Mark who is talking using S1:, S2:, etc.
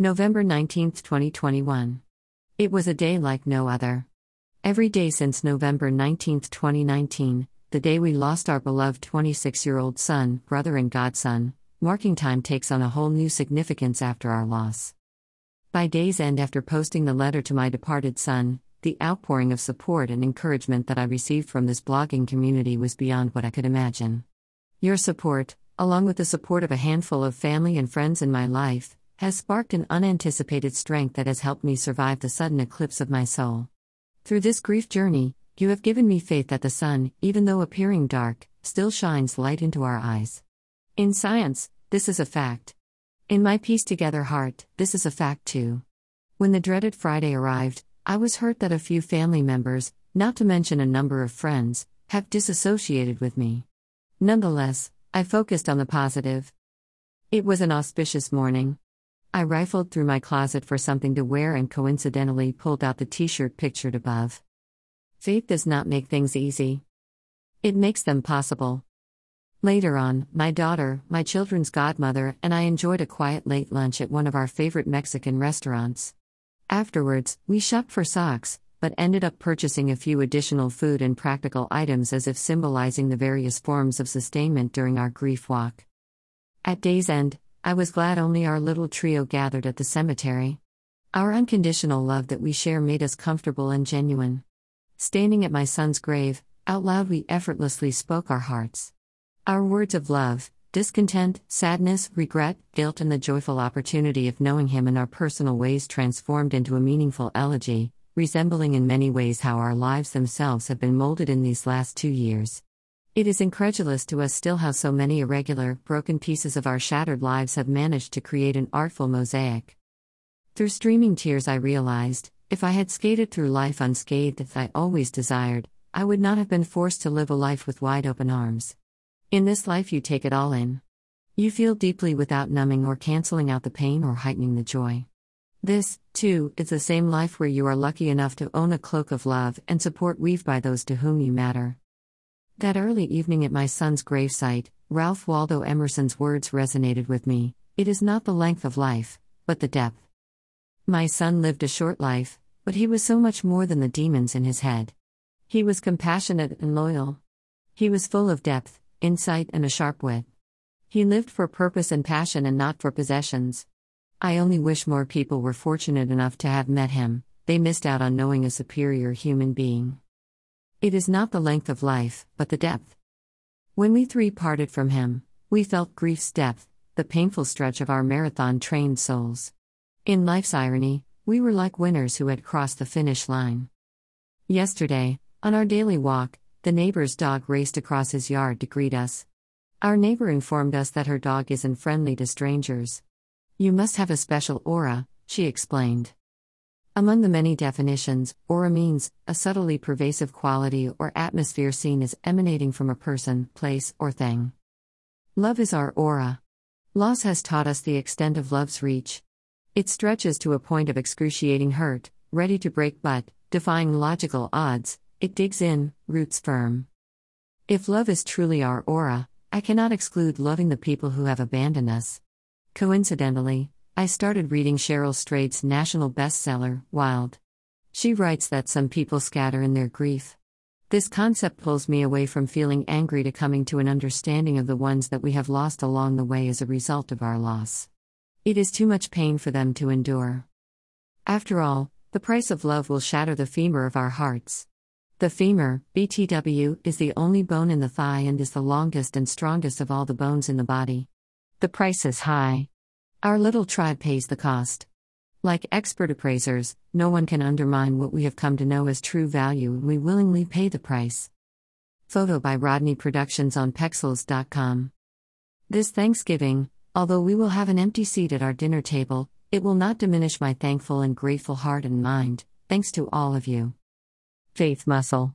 S1: November 19, 2021. It was a day like no other. Every day since November 19, 2019, the day we lost our beloved 26 year old son, brother, and godson, marking time takes on a whole new significance after our loss. By day's end, after posting the letter to my departed son, the outpouring of support and encouragement that I received from this blogging community was beyond what I could imagine. Your support, along with the support of a handful of family and friends in my life, has sparked an unanticipated strength that has helped me survive the sudden eclipse of my soul. Through this grief journey, you have given me faith that the sun, even though appearing dark, still shines light into our eyes. In science, this is a fact. In my piece together heart, this is a fact too. When the dreaded Friday arrived, I was hurt that a few family members, not to mention a number of friends, have disassociated with me. Nonetheless, I focused on the positive. It was an auspicious morning. I rifled through my closet for something to wear and coincidentally pulled out the t shirt pictured above. Faith does not make things easy, it makes them possible. Later on, my daughter, my children's godmother, and I enjoyed a quiet late lunch at one of our favorite Mexican restaurants. Afterwards, we shopped for socks, but ended up purchasing a few additional food and practical items as if symbolizing the various forms of sustainment during our grief walk. At day's end, I was glad only our little trio gathered at the cemetery. Our unconditional love that we share made us comfortable and genuine. Standing at my son's grave, out loud we effortlessly spoke our hearts. Our words of love, discontent, sadness, regret, guilt, and the joyful opportunity of knowing him in our personal ways transformed into a meaningful elegy, resembling in many ways how our lives themselves have been molded in these last two years. It is incredulous to us still how so many irregular, broken pieces of our shattered lives have managed to create an artful mosaic. Through streaming tears, I realized if I had skated through life unscathed as I always desired, I would not have been forced to live a life with wide open arms. In this life, you take it all in. You feel deeply without numbing or canceling out the pain or heightening the joy. This, too, is the same life where you are lucky enough to own a cloak of love and support weaved by those to whom you matter. That early evening at my son's gravesite, Ralph Waldo Emerson's words resonated with me it is not the length of life, but the depth. My son lived a short life, but he was so much more than the demons in his head. He was compassionate and loyal. He was full of depth, insight, and a sharp wit. He lived for purpose and passion and not for possessions. I only wish more people were fortunate enough to have met him, they missed out on knowing a superior human being. It is not the length of life, but the depth. When we three parted from him, we felt grief's depth, the painful stretch of our marathon trained souls. In life's irony, we were like winners who had crossed the finish line. Yesterday, on our daily walk, the neighbor's dog raced across his yard to greet us. Our neighbor informed us that her dog isn't friendly to strangers. You must have a special aura, she explained. Among the many definitions, aura means a subtly pervasive quality or atmosphere seen as emanating from a person, place, or thing. Love is our aura. Loss has taught us the extent of love's reach. It stretches to a point of excruciating hurt, ready to break but, defying logical odds, it digs in, roots firm. If love is truly our aura, I cannot exclude loving the people who have abandoned us. Coincidentally, I started reading Cheryl Strayed's national bestseller, Wild. She writes that some people scatter in their grief. This concept pulls me away from feeling angry to coming to an understanding of the ones that we have lost along the way as a result of our loss. It is too much pain for them to endure. After all, the price of love will shatter the femur of our hearts. The femur, BTW, is the only bone in the thigh and is the longest and strongest of all the bones in the body. The price is high. Our little tribe pays the cost. Like expert appraisers, no one can undermine what we have come to know as true value, and we willingly pay the price. Photo by RODNAE Productions on Pexels.com. This Thanksgiving, although we will have an empty seat at our dinner table, it will not diminish my thankful and grateful heart and mind, thanks to all of you. Faith Muscle